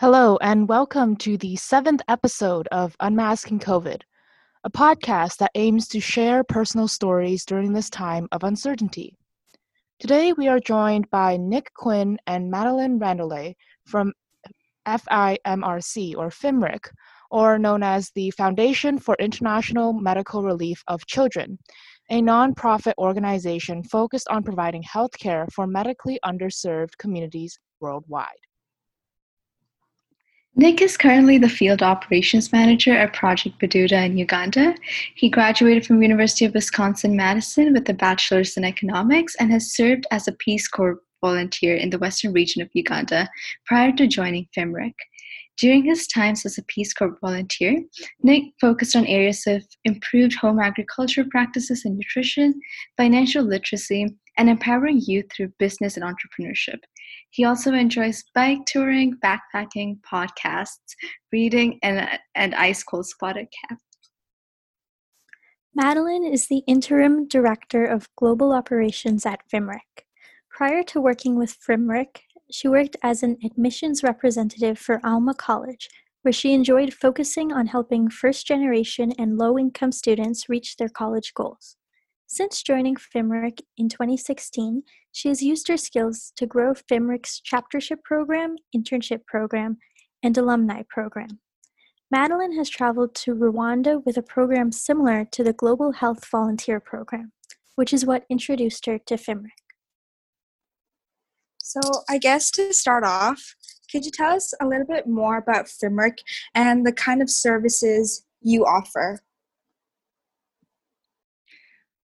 Hello, and welcome to the seventh episode of Unmasking COVID, a podcast that aims to share personal stories during this time of uncertainty. Today, we are joined by Nick Quinn and Madeline Randolet from FIMRC, or FIMRIC, or known as the Foundation for International Medical Relief of Children, a nonprofit organization focused on providing healthcare for medically underserved communities worldwide. Nick is currently the field operations manager at Project Bududa in Uganda. He graduated from University of Wisconsin-Madison with a bachelor's in economics and has served as a Peace Corps volunteer in the western region of Uganda prior to joining FIMRIC. During his times as a Peace Corps volunteer, Nick focused on areas of improved home agriculture practices and nutrition, financial literacy, and empowering youth through business and entrepreneurship. He also enjoys bike touring, backpacking, podcasts, reading, and, and ice cold Spotted Cow. Madeline is the interim director of global operations at FIMRIC. Prior to working with FIMRIC, she worked as an admissions representative for Alma College, where she enjoyed focusing on helping first generation and low income students reach their college goals. Since joining FIMRIC in 2016, she has used her skills to grow FIMRIC's chaptership program, internship program, and alumni program. Madeline has traveled to Rwanda with a program similar to the Global Health Volunteer Program, which is what introduced her to FIMRIC. So, I guess to start off, could you tell us a little bit more about FIMRIC and the kind of services you offer?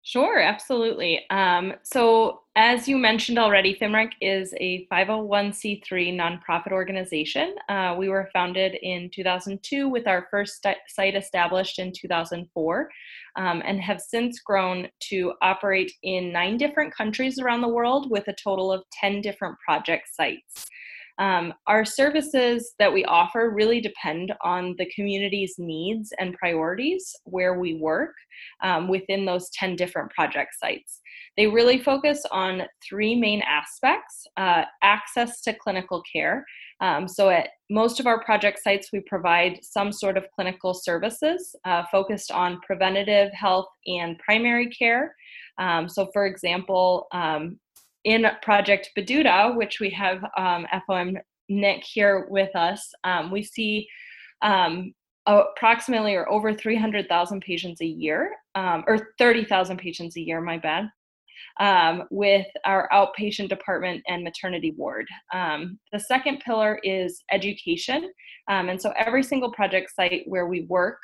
Sure, absolutely. Um, so, as you mentioned already, FIMRIC is a 501c3 nonprofit organization. Uh, we were founded in 2002 with our first st- site established in 2004 um, and have since grown to operate in nine different countries around the world with a total of 10 different project sites. Um, our services that we offer really depend on the community's needs and priorities where we work um, within those 10 different project sites. They really focus on three main aspects uh, access to clinical care. Um, so, at most of our project sites, we provide some sort of clinical services uh, focused on preventative health and primary care. Um, so, for example, um, in Project Bududa, which we have um, FOM Nick here with us, um, we see um, approximately or over 300,000 patients a year, um, or 30,000 patients a year, my bad, um, with our outpatient department and maternity ward. Um, the second pillar is education. and so every single project site where we work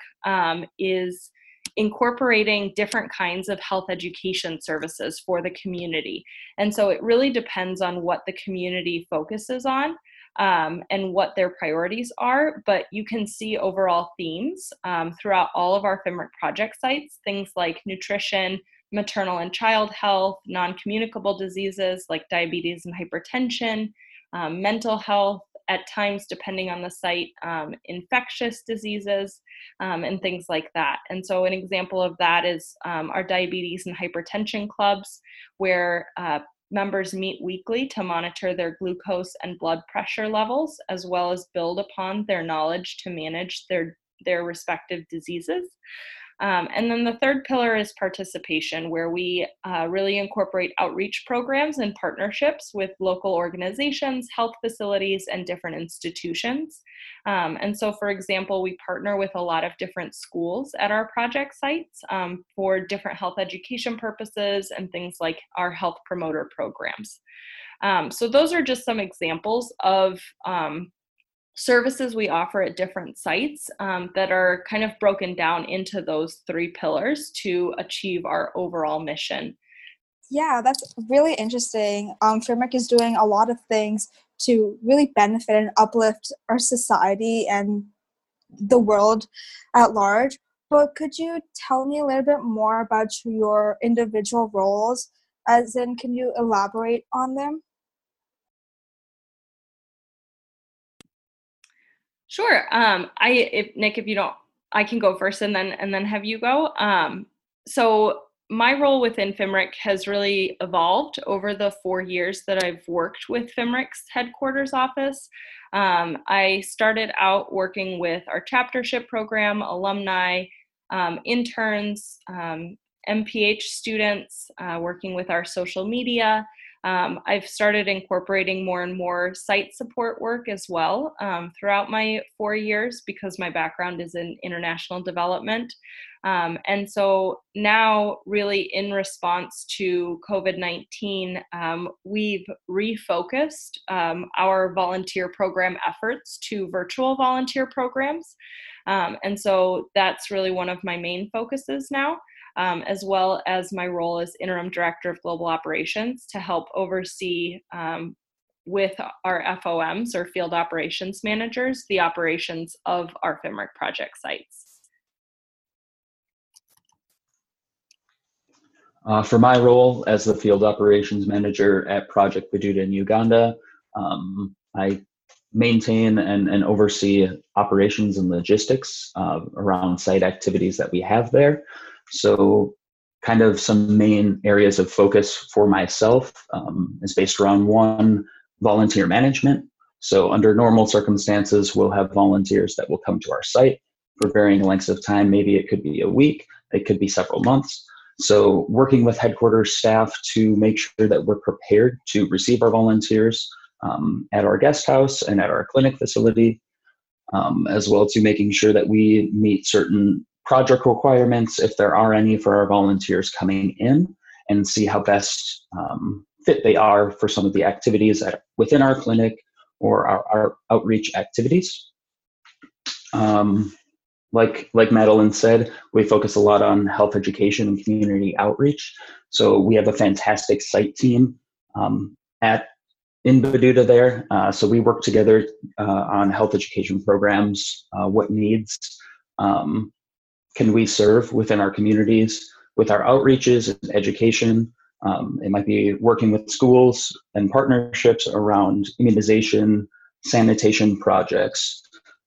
is incorporating different kinds of health education services for the community. And so it really depends on what the community focuses on. Um, and what their priorities are, but you can see overall themes um, throughout all of our FIMRIC project sites, things like nutrition, maternal and child health, non communicable diseases like diabetes and hypertension, um, mental health, at times, depending on the site, um, infectious diseases um, and things like that. And so, an example of that is um, our diabetes and hypertension clubs, where uh, members meet weekly to monitor their glucose and blood pressure levels, as well as build upon their knowledge to manage their, their respective diseases. Um, and then the third pillar is participation, where we uh, really incorporate outreach programs and partnerships with local organizations, health facilities, and different institutions. Um, and so, for example, we partner with a lot of different schools at our project sites um, for different health education purposes and things like our health promoter programs. Um, so, those are just some examples of um, services we offer at different sites um, that are kind of broken down into those three pillars to achieve our overall mission. Yeah, that's really interesting. Um, FIMRIC is doing a lot of things to really benefit and uplift our society and the world at large. But could you tell me a little bit more about your individual roles? As in, can you elaborate on them? Sure. Um, I if Nick, if you don't, I can go first, and then and then have you go. Um, so my role within FIMRIC has really evolved over the four years that I've worked with FIMRIC's headquarters office. Um, I started out working with our chaptership program, alumni, um, interns, um, MPH students, uh, working with our social media. Um, I've started incorporating more and more site support work as well um, throughout my four years because my background is in international development. Um, and so now, really, in response to COVID 19, um, we've refocused um, our volunteer program efforts to virtual volunteer programs. Um, and so that's really one of my main focuses now. Um, as well as my role as interim director of global operations to help oversee um, with our FOMs or field operations managers the operations of our FIMRIC project sites. Uh, for my role as the field operations manager at Project Bududa in Uganda, um, I maintain and, and oversee operations and logistics uh, around site activities that we have there. So, kind of some main areas of focus for myself um, is based around one, volunteer management. So, under normal circumstances, we'll have volunteers that will come to our site for varying lengths of time. Maybe it could be a week, it could be several months. So, working with headquarters staff to make sure that we're prepared to receive our volunteers um, at our guest house and at our clinic facility, um, as well to making sure that we meet certain project requirements if there are any for our volunteers coming in and see how best um, fit they are for some of the activities at, within our clinic or our, our outreach activities. Um, like like Madeline said, we focus a lot on health education and community outreach. So we have a fantastic site team um, at in Bududa there. Uh, so we work together uh, on health education programs. Uh, what needs um, can we serve within our communities with our outreaches and education? Um, it might be working with schools and partnerships around immunization, sanitation projects,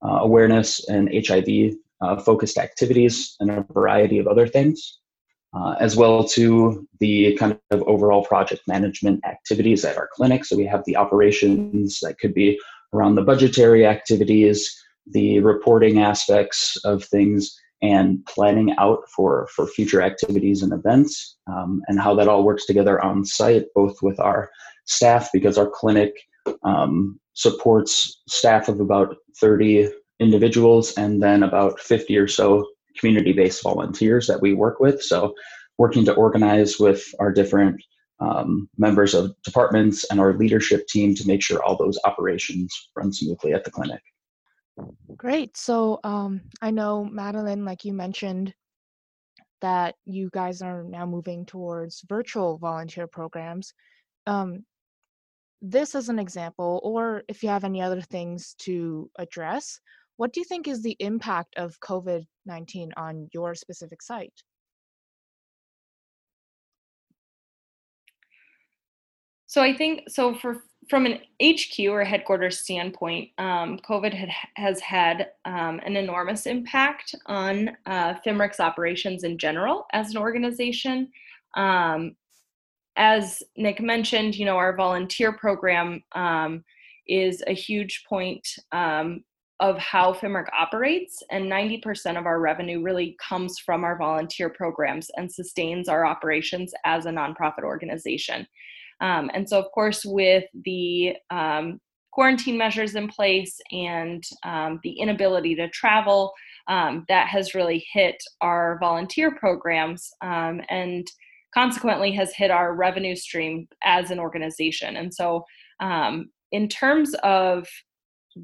uh, awareness and HIV uh, focused activities and a variety of other things, uh, as well to the kind of overall project management activities at our clinic. So we have the operations that could be around the budgetary activities, the reporting aspects of things, and planning out for for future activities and events, um, and how that all works together on site, both with our staff because our clinic um, supports staff of about 30 individuals and then about 50 or so community based volunteers that we work with. So, working to organize with our different um, members of departments and our leadership team to make sure all those operations run smoothly at the clinic. Great. So um, I know, Madeline, like you mentioned, that you guys are now moving towards virtual volunteer programs. Um, this as an example, or if you have any other things to address, what do you think is the impact of COVID 19 on your specific site? So I think so for from an HQ or headquarters standpoint, um, COVID had, has had um, an enormous impact on uh, FIMRIC's operations in general as an organization. Um, as Nick mentioned, you know, our volunteer program um, is a huge point um, of how FIMRIC operates, and 90% of our revenue really comes from our volunteer programs and sustains our operations as a nonprofit organization. Um, and so, of course, with the um, quarantine measures in place and um, the inability to travel, um, that has really hit our volunteer programs um, and consequently has hit our revenue stream as an organization. And so, um, in terms of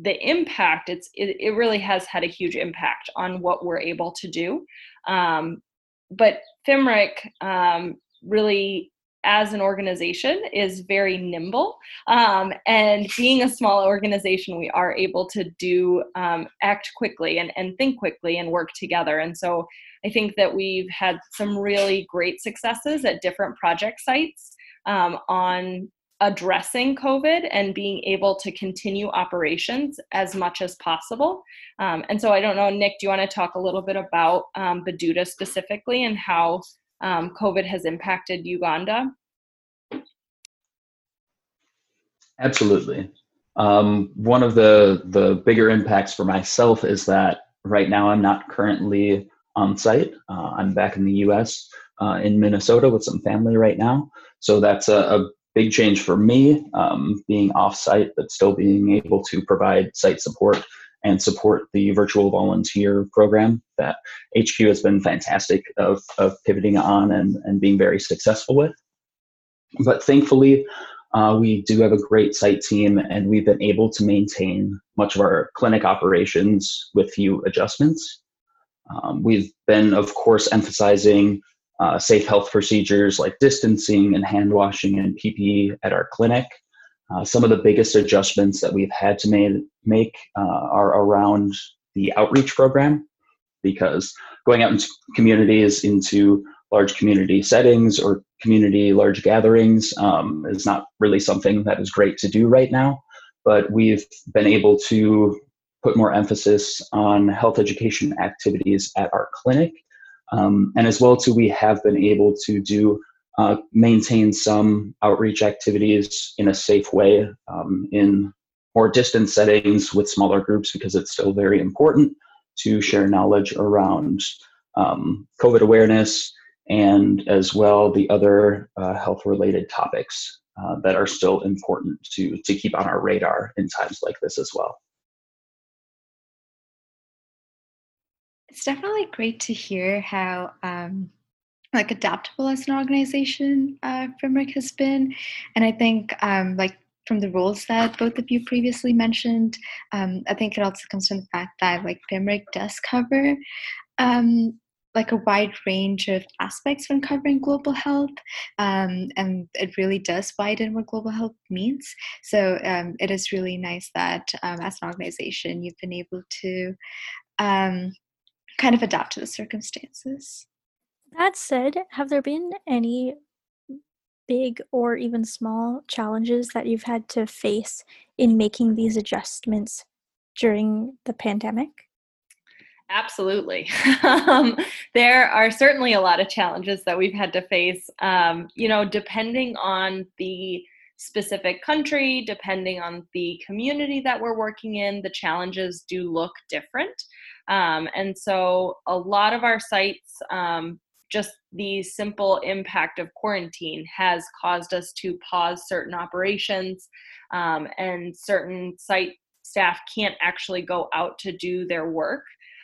the impact it's it, it really has had a huge impact on what we're able to do um, but fimric um, really as an organization is very nimble um, and being a small organization we are able to do um, act quickly and, and think quickly and work together and so i think that we've had some really great successes at different project sites um, on addressing COVID and being able to continue operations as much as possible. Um, and so I don't know, Nick, do you want to talk a little bit about um, specifically and how um, COVID has impacted Uganda? Absolutely. Um, one of the the bigger impacts for myself is that right now I'm not currently on site. Uh, I'm back in the U.S. Uh, in Minnesota with some family right now, so that's a, a big change for me, um, being off site but still being able to provide site support and support the virtual volunteer program that HQ has been fantastic of, of pivoting on and, and being very successful with. But thankfully, uh, we do have a great site team and we've been able to maintain much of our clinic operations with few adjustments. Um, we've been, of course, emphasizing uh, safe health procedures like distancing and hand washing and PPE at our clinic. Uh, some of the biggest adjustments that we've had to made, make uh, are around the outreach program because going out into communities, into large community settings or community large gatherings um, is not really something that is great to do right now. But we've been able to put more emphasis on health education activities at our clinic. Um, and as well too, we have been able to do uh, maintain some outreach activities in a safe way um, in more distant settings with smaller groups because it's still very important to share knowledge around um, COVID awareness and as well the other uh, health related topics uh, that are still important to, to keep on our radar in times like this as well. It's definitely great to hear how um, like adaptable as an organization uh, FIMRIC has been, and I think um, like from the roles that both of you previously mentioned, um, I think it also comes from the fact that like FIMRIC does cover um, like a wide range of aspects when covering global health, um, and it really does widen what global health means. So um, it is really nice that um, as an organization you've been able to um, kind of adapt to the circumstances. That said, have there been any big or even small challenges that you've had to face in making these adjustments during the pandemic? Absolutely. um, there are certainly a lot of challenges that we've had to face. Um, you know, depending on the specific country, depending on the community that we're working in, the challenges do look different. Um, and so a lot of our sites, um, just the simple impact of quarantine has caused us to pause certain operations um, and certain site staff can't actually go out to do their work.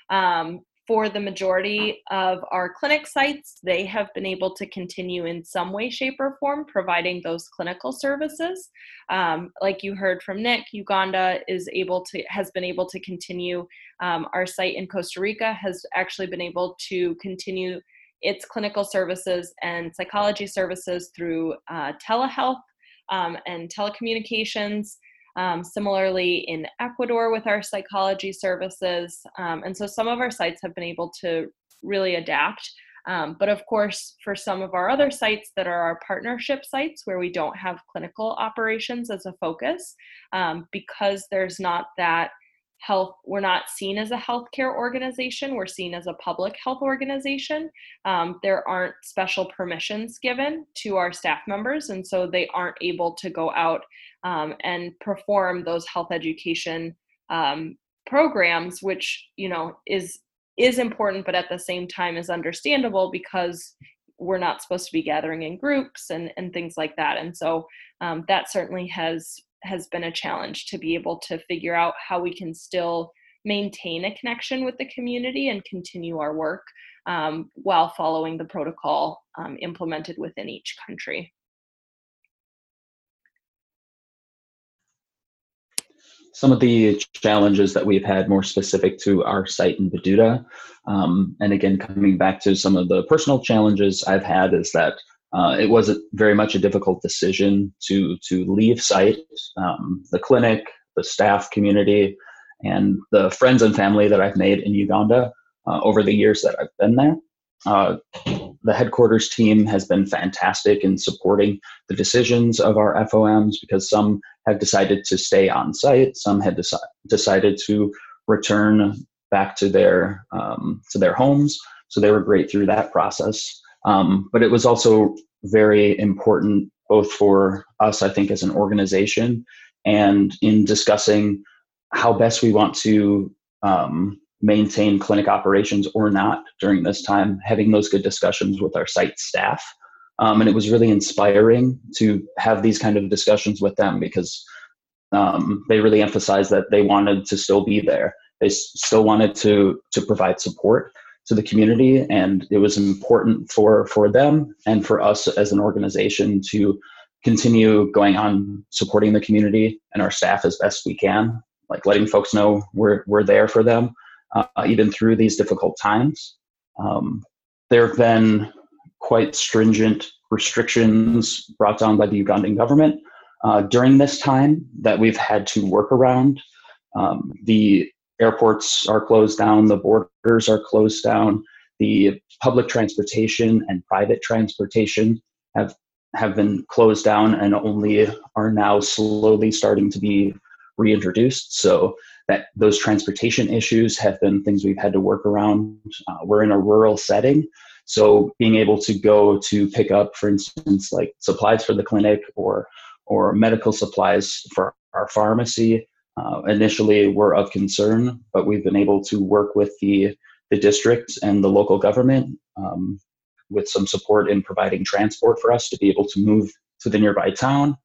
Um, for the majority of our clinic sites, they have been able to continue in some way, shape, or form providing those clinical services. Um, like you heard from Nick, Uganda is able to has been able to continue. Um, our site in Costa Rica has actually been able to continue its clinical services and psychology services through uh, telehealth um, and telecommunications. Um, similarly, in Ecuador with our psychology services. Um, and so some of our sites have been able to really adapt. Um, but of course, for some of our other sites that are our partnership sites where we don't have clinical operations as a focus, um, because there's not that health we're not seen as a healthcare organization we're seen as a public health organization. Um, there aren't special permissions given to our staff members and so they aren't able to go out um, and perform those health education um, programs which you know is is important but at the same time is understandable because we're not supposed to be gathering in groups and and things like that. And so um, that certainly has has been a challenge to be able to figure out how we can still maintain a connection with the community and continue our work um, while following the protocol um, implemented within each country. Some of the challenges that we've had more specific to our site in Bududa, um, and again, coming back to some of the personal challenges I've had is that uh, it was a, very much a difficult decision to to leave site, um, the clinic, the staff community, and the friends and family that I've made in Uganda uh, over the years that I've been there. Uh, the headquarters team has been fantastic in supporting the decisions of our FOMs because some have decided to stay on site, some had deci- decided to return back to their um, to their homes. So they were great through that process. Um, but it was also very important both for us, I think, as an organization and in discussing how best we want to um, maintain clinic operations or not during this time, having those good discussions with our site staff. Um, and it was really inspiring to have these kind of discussions with them because um, they really emphasized that they wanted to still be there. They still wanted to to provide support to the community, and it was important for for them and for us as an organization to continue going on supporting the community and our staff as best we can, like letting folks know we're we're there for them, uh, even through these difficult times. Um, there have been quite stringent restrictions brought down by the Ugandan government uh, during this time that we've had to work around. Um, the airports are closed down, the borders are closed down, the public transportation and private transportation have have been closed down and only are now slowly starting to be reintroduced. So that those transportation issues have been things we've had to work around. Uh, we're in a rural setting, so being able to go to pick up, for instance, like supplies for the clinic or or medical supplies for our pharmacy uh, initially were of concern, but we've been able to work with the, the district and the local government um, with some support in providing transport for us to be able to move to the nearby town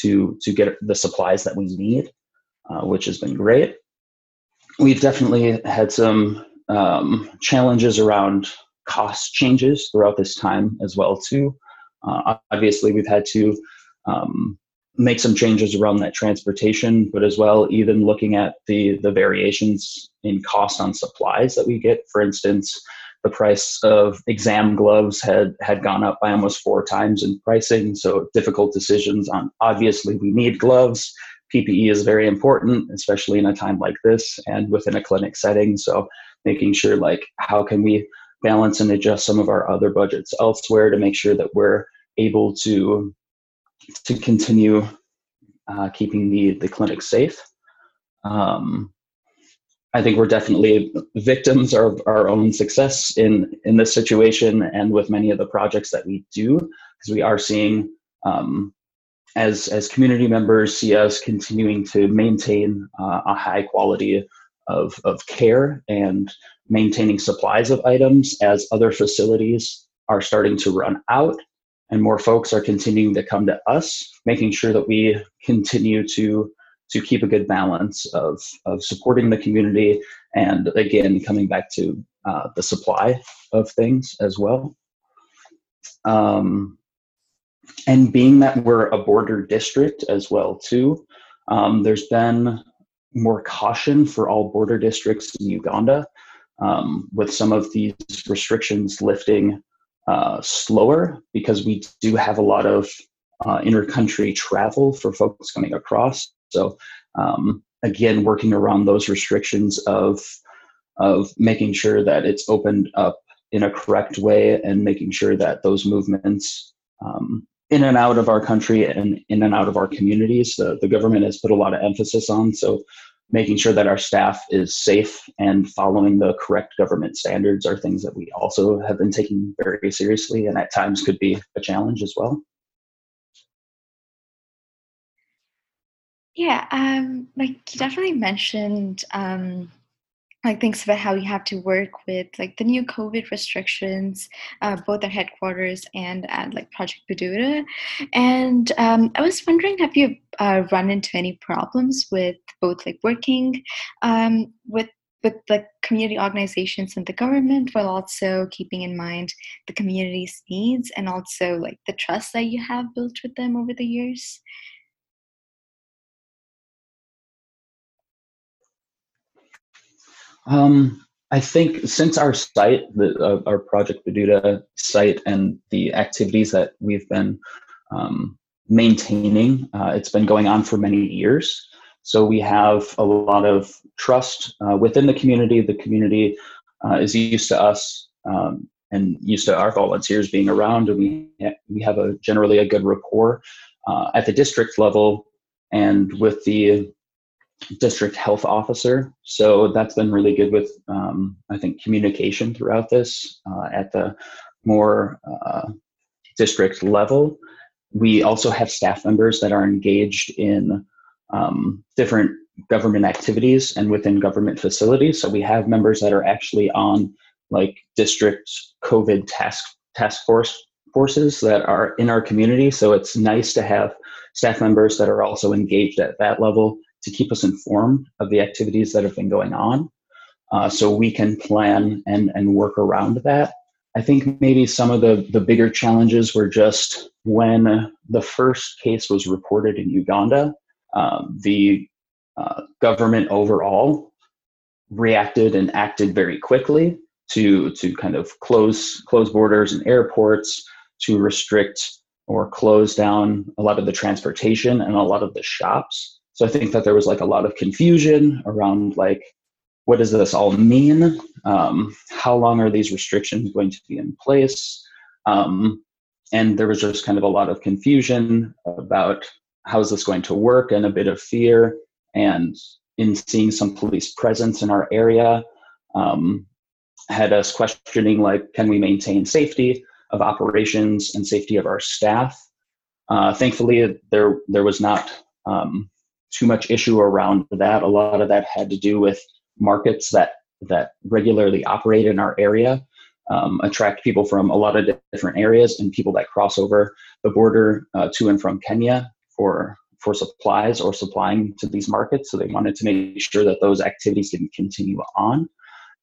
to, to get the supplies that we need, uh, which has been great. We've definitely had some um, challenges around cost changes throughout this time as well too. Uh, obviously, we've had to um, make some changes around that transportation, but as well, even looking at the the variations in cost on supplies that we get. For instance, the price of exam gloves had had gone up by almost four times in pricing. So difficult decisions on obviously we need gloves. PPE is very important, especially in a time like this and within a clinic setting. So making sure like how can we balance and adjust some of our other budgets elsewhere to make sure that we're able to to continue uh, keeping the, the clinic safe. Um, I think we're definitely victims of our own success in, in this situation and with many of the projects that we do, because we are seeing um, as, as community members see us continuing to maintain uh, a high quality of, of care and maintaining supplies of items as other facilities are starting to run out and more folks are continuing to come to us, making sure that we continue to to keep a good balance of of supporting the community and again coming back to uh, the supply of things as well. Um, and being that we're a border district as well too, um, there's been more caution for all border districts in Uganda um, with some of these restrictions lifting uh, slower because we do have a lot of uh, inter-country travel for folks coming across. So um, again, working around those restrictions of of making sure that it's opened up in a correct way and making sure that those movements um, in and out of our country and in and out of our communities, the, the government has put a lot of emphasis on. So making sure that our staff is safe and following the correct government standards are things that we also have been taking very seriously and at times could be a challenge as well. Yeah, um, like you definitely mentioned um, like thinks about how you have to work with like the new COVID restrictions, uh, both at headquarters and at like Project Bududa. And um, I was wondering, have you uh, run into any problems with both like working um, with with the community organizations and the government while also keeping in mind the community's needs and also like the trust that you have built with them over the years Um, I think since our site, the, uh, our Project Bududa site, and the activities that we've been um, maintaining, uh, it's been going on for many years. So we have a lot of trust uh, within the community. The community uh, is used to us um, and used to our volunteers being around, and we we have a generally a good rapport uh, at the district level and with the district health officer. So that's been really good with, um, I think, communication throughout this uh, at the more uh, district level. We also have staff members that are engaged in um, different government activities and within government facilities. So we have members that are actually on like district COVID task task force forces that are in our community. So it's nice to have staff members that are also engaged at that level to keep us informed of the activities that have been going on. Uh, so we can plan and, and work around that. I think maybe some of the, the bigger challenges were just when the first case was reported in Uganda, um, the uh, government overall reacted and acted very quickly to to kind of close close borders and airports to restrict or close down a lot of the transportation and a lot of the shops. So I think that there was like a lot of confusion around like what does this all mean? Um, how long are these restrictions going to be in place? Um, and there was just kind of a lot of confusion about how is this going to work and a bit of fear and in seeing some police presence in our area um, had us questioning like can we maintain safety of operations and safety of our staff uh, thankfully there there was not um, too much issue around that a lot of that had to do with markets that that regularly operate in our area um, attract people from a lot of different areas and people that cross over the border uh, to and from Kenya for for supplies or supplying to these markets. So they wanted to make sure that those activities didn't continue on.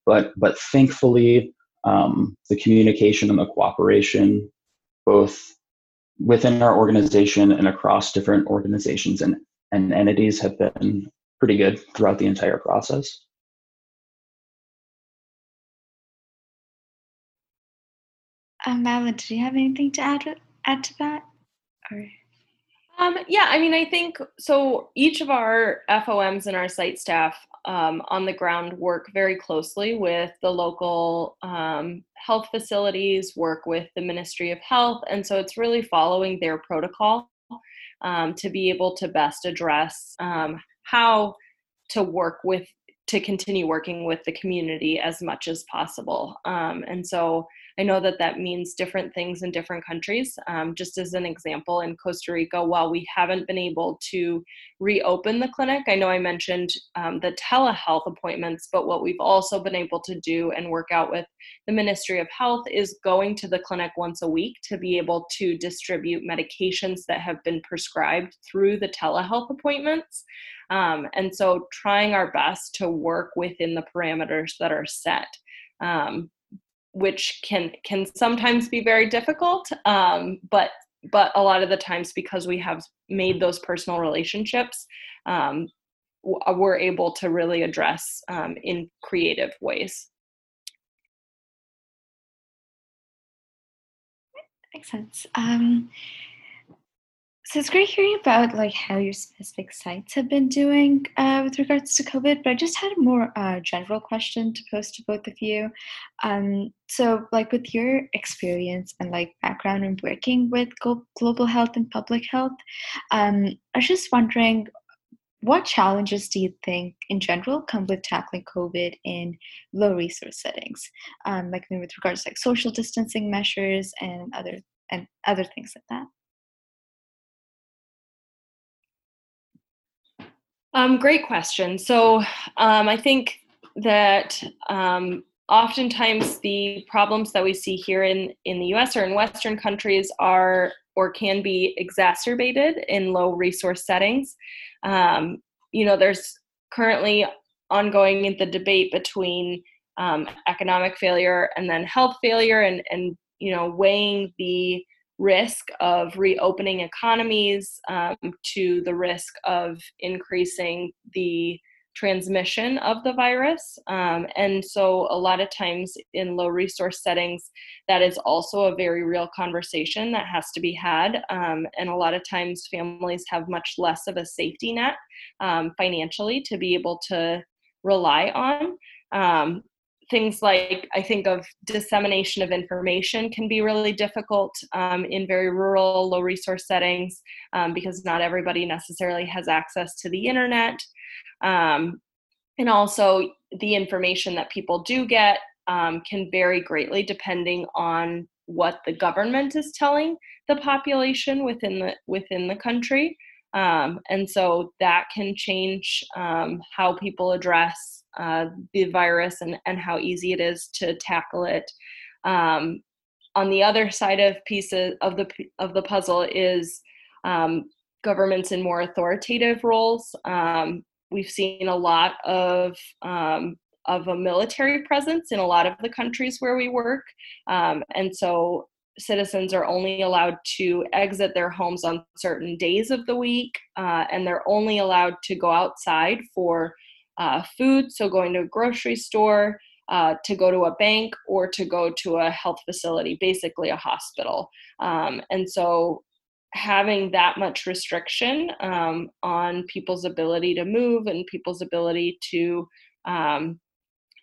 But but thankfully, um, the communication and the cooperation, both within our organization and across different organizations and, and entities, have been pretty good throughout the entire process. Um, Madeline, do you have anything to add add to that? Or um, yeah, I mean, I think so. Each of our FOMs and our site staff um, on the ground work very closely with the local um, health facilities, work with the Ministry of Health, and so it's really following their protocol um, to be able to best address um, how to work with to continue working with the community as much as possible. Um, and so I know that that means different things in different countries. Um, just as an example, in Costa Rica, while we haven't been able to reopen the clinic, I know I mentioned um, the telehealth appointments, but what we've also been able to do and work out with the Ministry of Health is going to the clinic once a week to be able to distribute medications that have been prescribed through the telehealth appointments. Um, and so trying our best to work within the parameters that are set. Um, which can can sometimes be very difficult um, but but a lot of the times because we have made those personal relationships um, we're able to really address um, in creative ways. Makes sense. Um, so it's great hearing about like how your specific sites have been doing uh, with regards to COVID. But I just had a more uh, general question to pose to both of you. Um, so, like with your experience and like background in working with global health and public health, um, I was just wondering, what challenges do you think in general come with tackling COVID in low resource settings, um, like with regards to like social distancing measures and other and other things like that? Um, great question. So um, I think that um, oftentimes the problems that we see here in, in the US or in Western countries are or can be exacerbated in low resource settings. Um, you know, there's currently ongoing in the debate between um, economic failure and then health failure and, and you know, weighing the risk of reopening economies um, to the risk of increasing the transmission of the virus. Um, and so, a lot of times in low resource settings, that is also a very real conversation that has to be had. Um, and a lot of times, families have much less of a safety net um, financially to be able to rely on. Things like I think of dissemination of information can be really difficult um, in very rural, low resource settings um, because not everybody necessarily has access to the internet. Um, and also, the information that people do get um, can vary greatly depending on what the government is telling the population within the within the country. Um, and so that can change um, how people address uh, the virus and, and how easy it is to tackle it. Um, on the other side of pieces of the of the puzzle is um, governments in more authoritative roles. Um, we've seen a lot of um, of a military presence in a lot of the countries where we work, um, and so citizens are only allowed to exit their homes on certain days of the week, uh, and they're only allowed to go outside for uh, food. So going to a grocery store. Uh, to go to a bank or to go to a health facility, basically a hospital. Um, and so having that much restriction um, on people's ability to move and people's ability to um,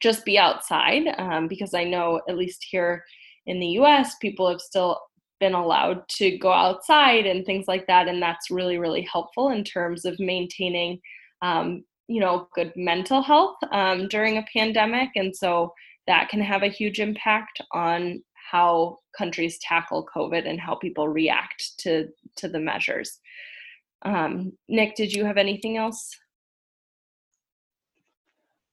just be outside um, because i know at least here in the us people have still been allowed to go outside and things like that and that's really really helpful in terms of maintaining um, you know good mental health um, during a pandemic and so that can have a huge impact on how countries tackle COVID and how people react to to the measures. Um, Nick, did you have anything else?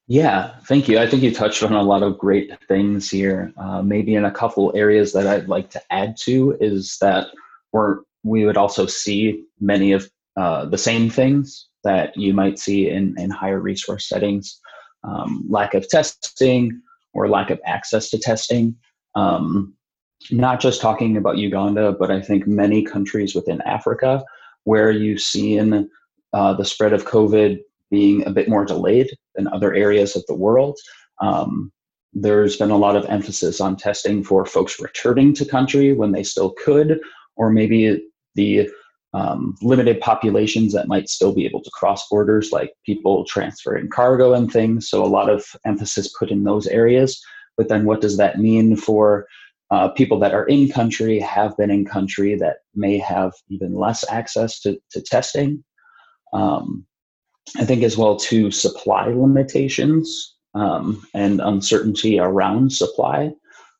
Yeah, thank you. I think you touched on a lot of great things here. Uh, maybe in a couple areas that I'd like to add to is that we're we would also see many of uh, the same things that you might see in, in higher resource settings um, lack of testing or lack of access to testing um, not just talking about Uganda, but I think many countries within Africa where you've seen uh, the spread of COVID being a bit more delayed than other areas of the world. Um, there's been a lot of emphasis on testing for folks returning to country when they still could, or maybe the um, limited populations that might still be able to cross borders, like people transferring cargo and things. So, a lot of emphasis put in those areas. But then what does that mean for uh, people that are in country, have been in country, that may have even less access to, to testing? Um, I think as well to supply limitations um, and uncertainty around supply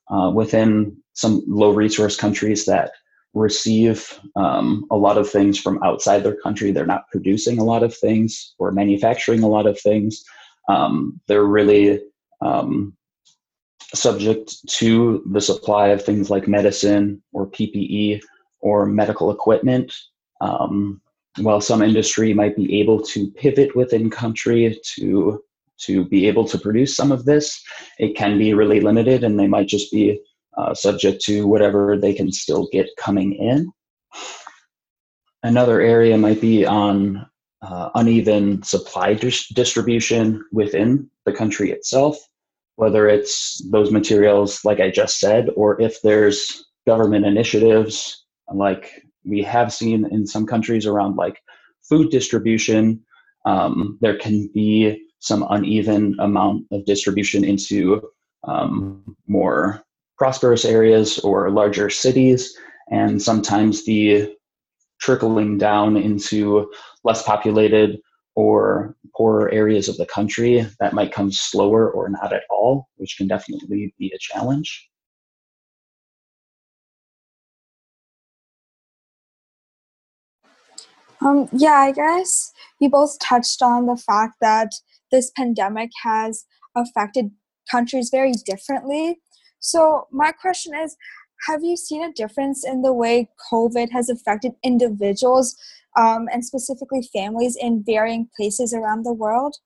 uh, within some low resource countries that receive um, a lot of things from outside their country. They're not producing a lot of things or manufacturing a lot of things. Um, they're really um, subject to the supply of things like medicine or PPE or medical equipment. Um, while some industry might be able to pivot within country to to be able to produce some of this, it can be really limited, and they might just be uh, subject to whatever they can still get coming in. Another area might be on uh, uneven supply dis- distribution within the country itself whether it's those materials, like I just said, or if there's government initiatives like we have seen in some countries around like food distribution, um, there can be some uneven amount of distribution into um, more prosperous areas or larger cities, and sometimes the trickling down into less populated or poorer areas of the country that might come slower or not at all, which can definitely be a challenge. Um, yeah, I guess you both touched on the fact that this pandemic has affected countries very differently. So, my question is Have you seen a difference in the way COVID has affected individuals um, and specifically families in varying places around the world?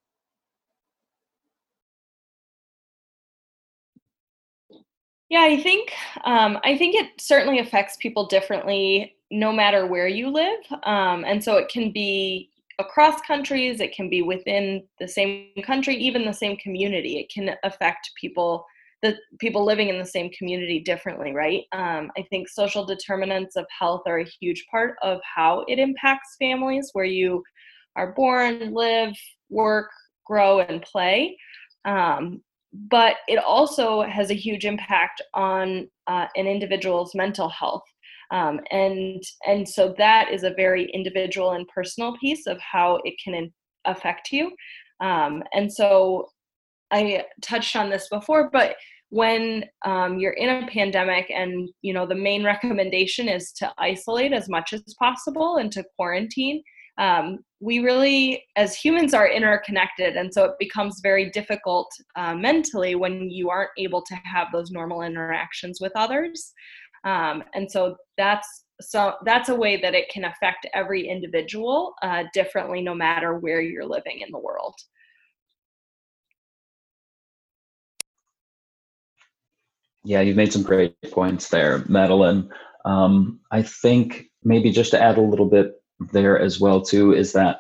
Yeah, I think um, I think it certainly affects people differently, no matter where you live, um, and so it can be across countries. It can be within the same country, even the same community. It can affect people the people living in the same community differently, right? Um, I think social determinants of health are a huge part of how it impacts families, where you are born, live, work, grow, and play. Um, but it also has a huge impact on uh, an individual's mental health. Um, and and so that is a very individual and personal piece of how it can in- affect you. Um, and so I touched on this before, but when um, you're in a pandemic and you know the main recommendation is to isolate as much as possible and to quarantine um, we really, as humans, are interconnected, and so it becomes very difficult uh, mentally when you aren't able to have those normal interactions with others. Um, and so that's so that's a way that it can affect every individual uh, differently, no matter where you're living in the world. Yeah, you've made some great points there, Madeline. Um, I think maybe just to add a little bit there as well too is that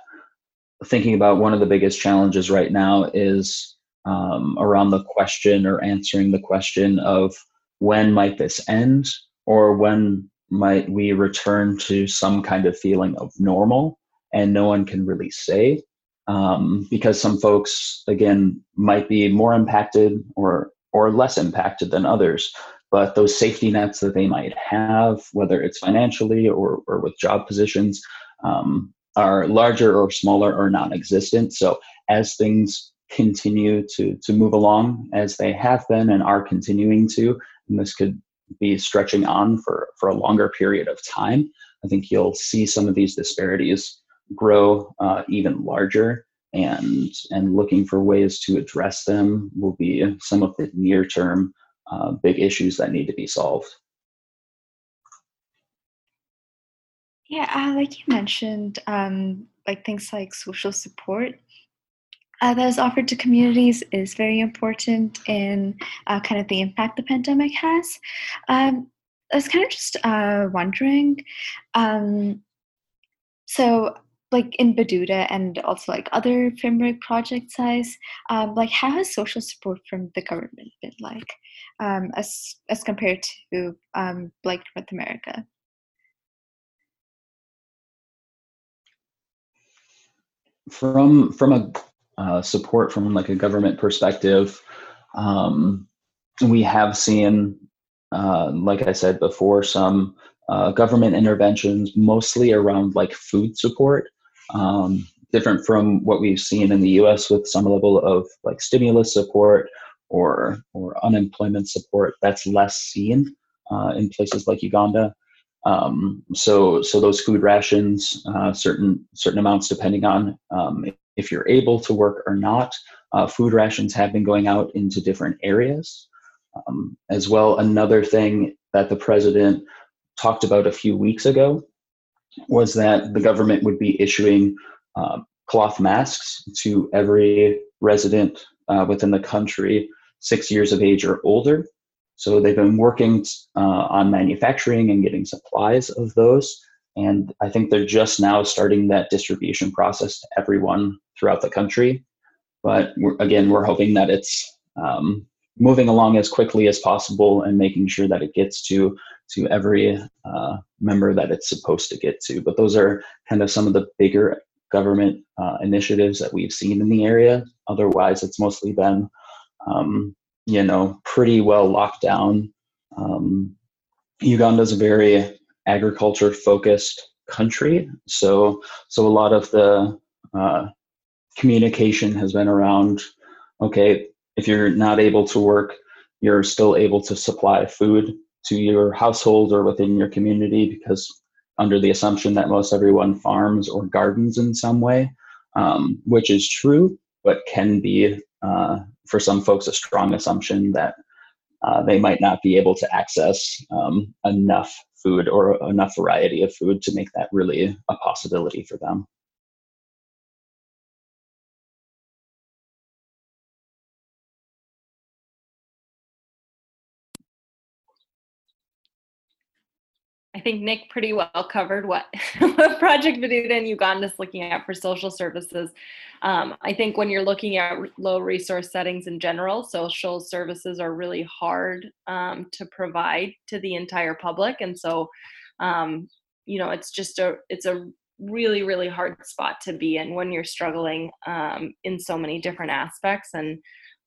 thinking about one of the biggest challenges right now is um, around the question or answering the question of when might this end or when might we return to some kind of feeling of normal and no one can really say um, because some folks again might be more impacted or or less impacted than others but those safety nets that they might have whether it's financially or, or with job positions um, are larger or smaller or non-existent. So as things continue to to move along as they have been and are continuing to, and this could be stretching on for for a longer period of time, I think you'll see some of these disparities grow uh, even larger. And and looking for ways to address them will be some of the near term uh, big issues that need to be solved. Yeah, uh, like you mentioned, um, like things like social support uh, that is offered to communities is very important in uh, kind of the impact the pandemic has. Um, I was kind of just uh, wondering, um, so like in Bududa and also like other FIMRIC project size, um, like how has social support from the government been like um, as as compared to um, like North America? from from a uh, support from like a government perspective, um, we have seen, uh, like I said before, some uh, government interventions, mostly around like food support. Um, different from what we've seen in the U.S. with some level of like stimulus support or or unemployment support. That's less seen uh, in places like Uganda. Um, so, so those food rations, uh, certain certain amounts depending on um, if you're able to work or not. Uh, food rations have been going out into different areas. Um, as well, another thing that the president talked about a few weeks ago was that the government would be issuing uh, cloth masks to every resident uh, within the country six years of age or older. So they've been working uh, on manufacturing and getting supplies of those. And I think they're just now starting that distribution process to everyone throughout the country. But we're, again, we're hoping that it's um, moving along as quickly as possible and making sure that it gets to to every uh, member that it's supposed to get to. But those are kind of some of the bigger government uh, initiatives that we've seen in the area. Otherwise, it's mostly been um, you know, pretty well locked down. Um, Uganda is a very agriculture focused country, so so a lot of the uh, communication has been around. Okay, if you're not able to work, you're still able to supply food to your household or within your community because under the assumption that most everyone farms or gardens in some way, um, which is true, but can be uh, for some folks a strong assumption that uh, they might not be able to access um, enough food or enough variety of food to make that really a possibility for them. Think Nick pretty well covered what, what Project Bududa in Uganda is looking at for social services. Um, I think when you're looking at low resource settings in general, social services are really hard um, to provide to the entire public, and so um, you know it's just a it's a really really hard spot to be in when you're struggling um, in so many different aspects and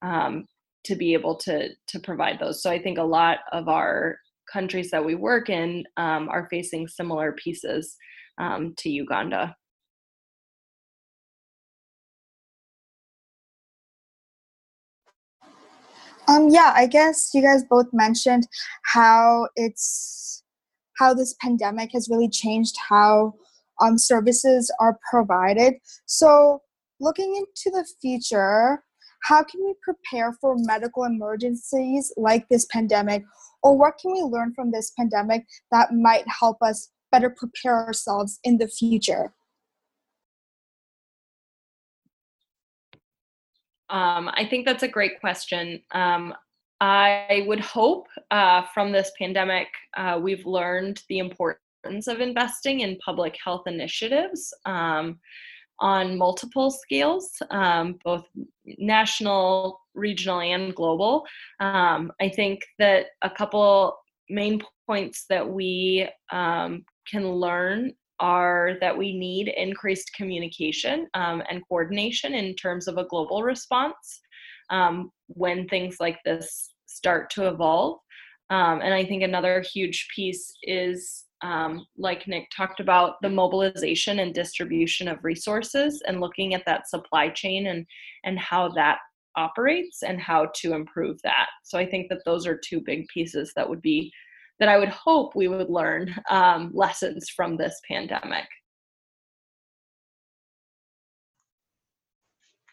um, to be able to to provide those. So I think a lot of our countries that we work in um, are facing similar pieces um, to Uganda. Um, yeah, I guess you guys both mentioned how it's how this pandemic has really changed how um, services are provided. So, looking into the future, how can we prepare for medical emergencies like this pandemic? Or what can we learn from this pandemic that might help us better prepare ourselves in the future? Um, I think that's a great question. Um, I would hope uh, from this pandemic, uh, we've learned the importance of investing in public health initiatives um, on multiple scales, um, both national, regional, and global. Um, I think that a couple main points that we um, can learn are that we need increased communication um, and coordination in terms of a global response um, when things like this start to evolve. Um, and I think another huge piece is, um, like Nick talked about, the mobilization and distribution of resources and looking at that supply chain and, and how that operates and how to improve that. So I think that those are two big pieces that would be that I would hope we would learn um, lessons from this pandemic.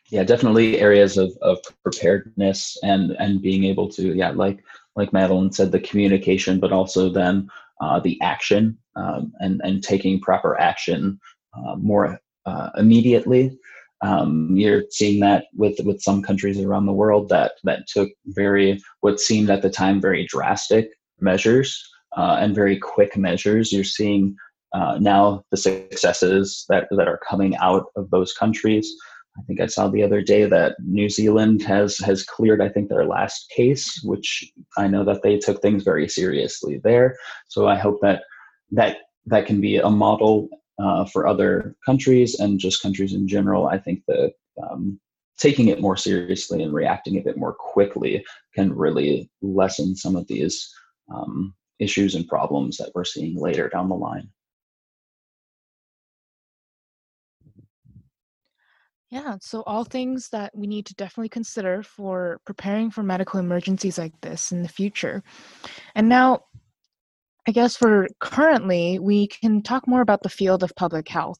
Yeah, definitely areas of, of preparedness and and being able to yeah like like Madeline said the communication, but also then uh, the action um, and and taking proper action uh, more uh, immediately. Um, you're seeing that with with some countries around the world that that took very what seemed at the time very drastic measures uh, and very quick measures. You're seeing uh, now the successes that, that are coming out of those countries. I think I saw the other day that New Zealand has has cleared I think their last case, which I know that they took things very seriously there. So I hope that that that can be a model uh, for other countries and just countries in general. I think that um, taking it more seriously and reacting a bit more quickly can really lessen some of these um, issues and problems that we're seeing later down the line. Yeah, so all things that we need to definitely consider for preparing for medical emergencies like this in the future. And now, I guess for currently, we can talk more about the field of public health.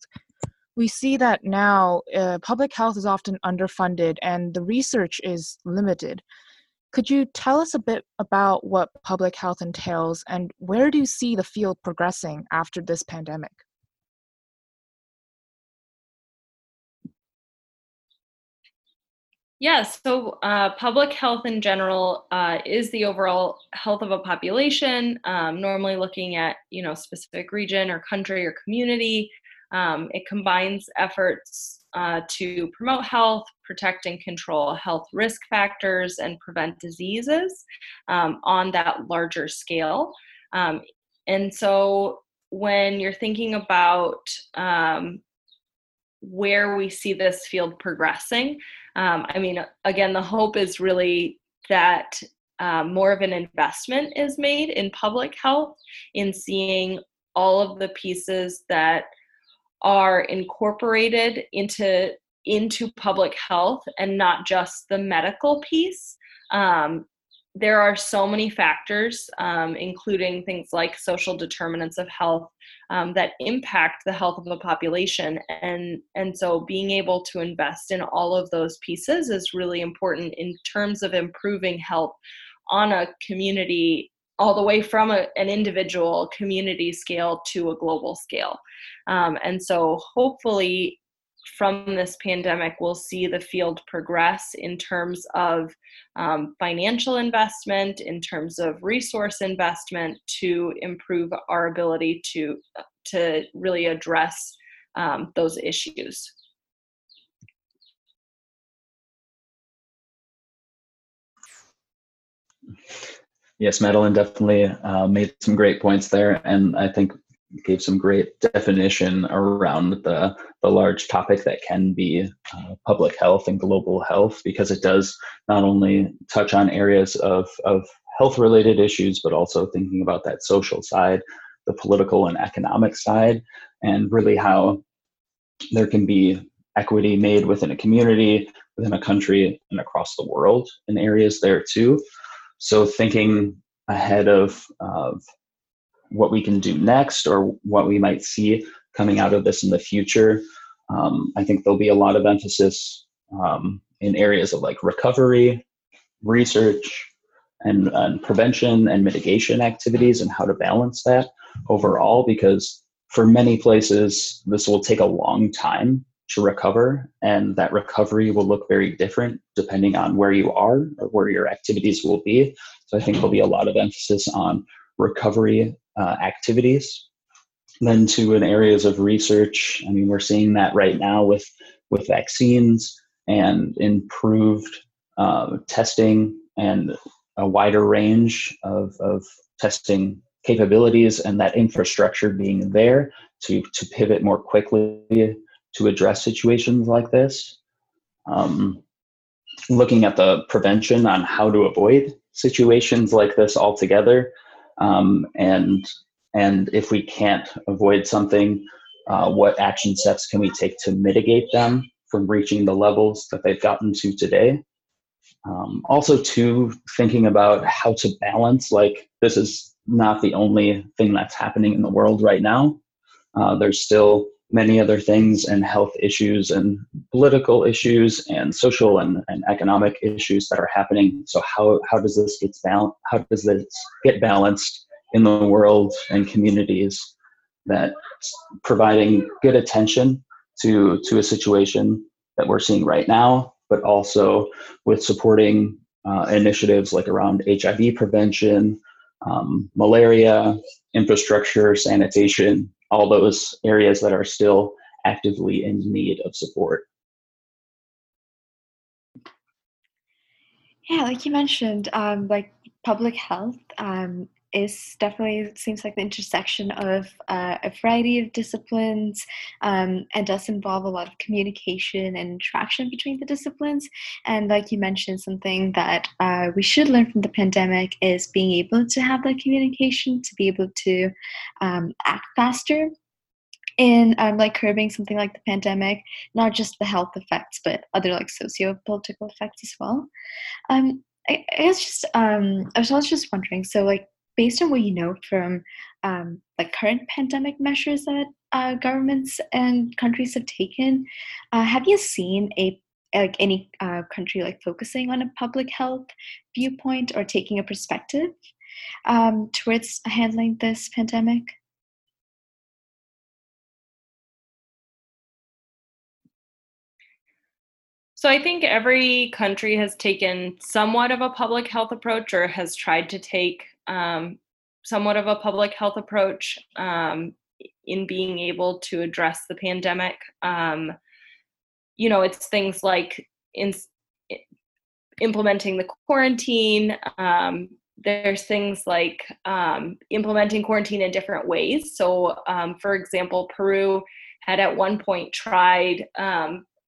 We see that now uh, public health is often underfunded and the research is limited. Could you tell us a bit about what public health entails and where do you see the field progressing after this pandemic? Yeah, so uh, public health in general uh, is the overall health of a population, um, normally looking at, you know, specific region or country or community. Um, it combines efforts uh, to promote health, protect and control health risk factors, and prevent diseases um, on that larger scale. Um, and so when you're thinking about um, where we see this field progressing, um, I mean, again, the hope is really that um, more of an investment is made in public health, in seeing all of the pieces that are incorporated into into public health and not just the medical piece. Um, there are so many factors, um, including things like social determinants of health, um, that impact the health of a population. And, and so being able to invest in all of those pieces is really important in terms of improving health on a community all the way from a, an individual community scale to a global scale. Um, and so hopefully from this pandemic, we'll see the field progress in terms of um, financial investment, in terms of resource investment to improve our ability to, to really address um, those issues. Yes, Madeline definitely uh, made some great points there, and I think gave some great definition around the the large topic that can be uh, public health and global health, because it does not only touch on areas of of health related issues, but also thinking about that social side, the political and economic side, and really how there can be equity made within a community, within a country, and across the world in areas there too. So thinking ahead of, of what we can do next or what we might see coming out of this in the future. Um, I think there'll be a lot of emphasis um, in areas of like recovery, research, and, and prevention and mitigation activities and how to balance that overall because for many places this will take a long time to recover and that recovery will look very different depending on where you are or where your activities will be so i think there'll be a lot of emphasis on recovery uh, activities then to in areas of research i mean we're seeing that right now with with vaccines and improved uh, testing and a wider range of, of testing capabilities and that infrastructure being there to, to pivot more quickly to address situations like this. Um, looking at the prevention on how to avoid situations like this altogether. Um, and, and if we can't avoid something, uh, what action steps can we take to mitigate them from reaching the levels that they've gotten to today? Um, also, too, thinking about how to balance, like, this is not the only thing that's happening in the world right now. Uh, there's still many other things and health issues and political issues and social and, and economic issues that are happening. So how, how does this get balanced? How does this get balanced in the world and communities that providing good attention to to a situation that we're seeing right now, but also with supporting uh, initiatives like around HIV prevention, um, malaria, infrastructure, sanitation, all those areas that are still actively in need of support. Yeah, like you mentioned, um, like public health um, is definitely seems like the intersection of uh, a variety of disciplines um, and does involve a lot of communication and interaction between the disciplines. And like you mentioned, something that uh, we should learn from the pandemic is being able to have that communication, to be able to um, act faster in um, like curbing something like the pandemic, not just the health effects, but other like socio-political effects as well. Um, I, I guess just um, I was just wondering. So like based on what you know from um, like current pandemic measures that uh, governments and countries have taken, uh, have you seen a like any uh, country like focusing on a public health viewpoint or taking a perspective um, towards handling this pandemic? So I think every country has taken somewhat of a public health approach or has tried to take um, somewhat of a public health approach um, in being able to address the pandemic. Um, you know, it's things like in, implementing the quarantine. Um, there's things like um, implementing quarantine in different ways. So, um, for example, Peru had at one point tried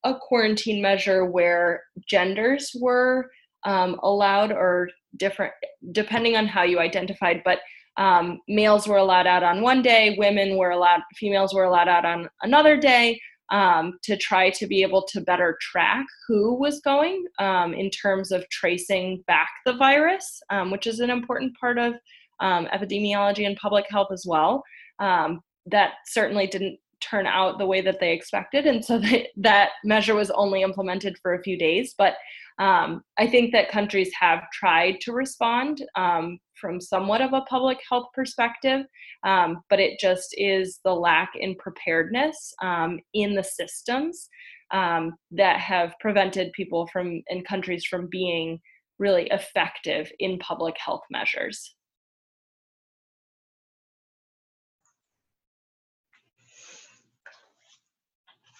a quarantine measure where genders were um, allowed or different depending on how you identified but um, males were allowed out on one day women were allowed females were allowed out on another day um, to try to be able to better track who was going um, in terms of tracing back the virus um, which is an important part of um, epidemiology and public health as well. That certainly didn't turn out the way that they expected and so that, that measure was only implemented for a few days but um, i think that countries have tried to respond um, from somewhat of a public health perspective um, but it just is the lack in preparedness um, in the systems um, that have prevented people from in countries from being really effective in public health measures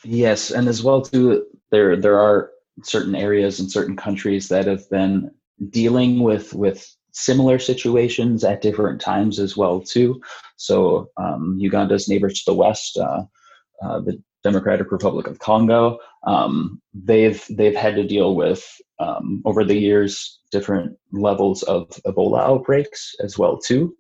Yes, and as well too, there there are certain areas and certain countries that have been dealing with with similar situations at different times as well too. So um, Uganda's neighbors to the west, uh, uh, the Democratic Republic of Congo, um, they've they've had to deal with um, over the years different levels of Ebola outbreaks as well too.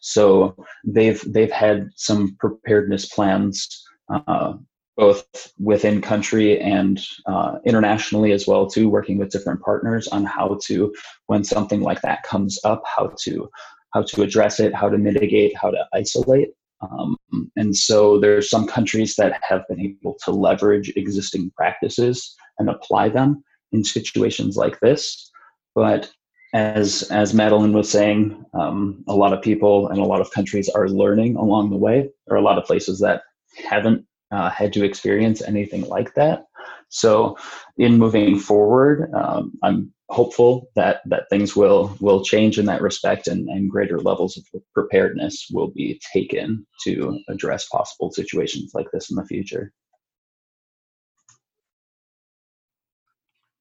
So they've they've had some preparedness plans uh, both within country and uh, internationally as well too working with different partners on how to when something like that comes up how to how to address it how to mitigate how to isolate Um, and so there's some countries that have been able to leverage existing practices and apply them in situations like this. But as as Madeline was saying, um, a lot of people and a lot of countries are learning along the way. There are a lot of places that haven't uh, had to experience anything like that. So, in moving forward, um, I'm hopeful that that things will will change in that respect, and, and greater levels of preparedness will be taken to address possible situations like this in the future.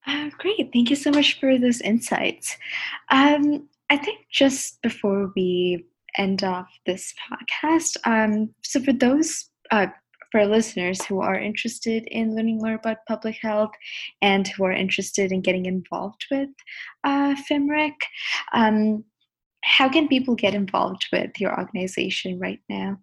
Uh, great. Thank you so much for those insights. Um, I think just before we end off this podcast, um, so for those uh, for listeners who are interested in learning more about public health and who are interested in getting involved with uh, FIMRIC, um, how can people get involved with your organization right now?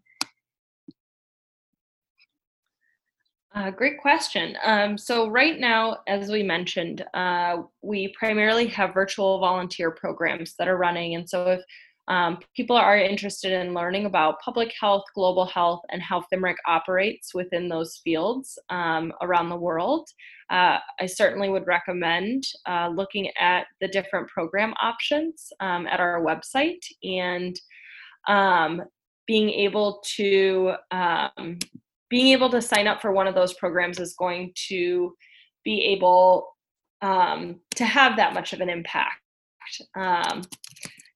Uh, great question. Um, so right now, as we mentioned, uh, we primarily have virtual volunteer programs that are running. And so if um, people are interested in learning about public health, global health, and how FIMRIC operates within those fields um, around the world. Uh, I certainly would recommend uh, looking at the different program options um, at our website and um, being able to um, being able to sign up for one of those programs is going to be able um, to have that much of an impact.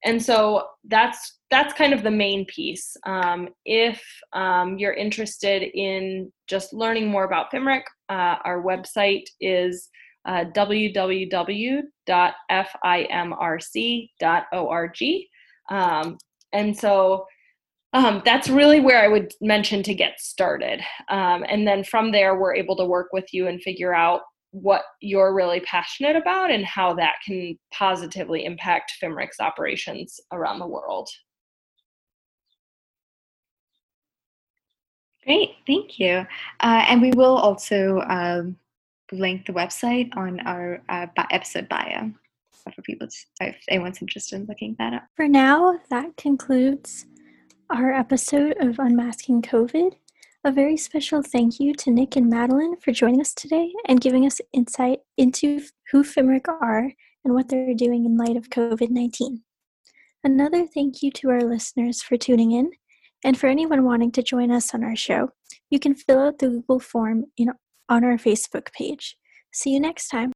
And so that's that's kind of the main piece. Um, if um, you're interested in just learning more about FIMRIC, uh, our website is uh, www.fimrc.org. Um, and so um, that's really where I would mention to get started. Um, and then from there, we're able to work with you and figure out what you're really passionate about and how that can positively impact FIMRIC's operations around the world. Great, thank you. Uh, and we will also um, link the website on our uh, episode bio for people to, if anyone's interested in looking that up. For now, that concludes our episode of Unmasking COVID. A very special thank you to Nick and Madeline for joining us today and giving us insight into who FIMRIC are and what they're doing in light of COVID 19. Another thank you to our listeners for tuning in, and for anyone wanting to join us on our show, you can fill out the Google form in, on our Facebook page. See you next time.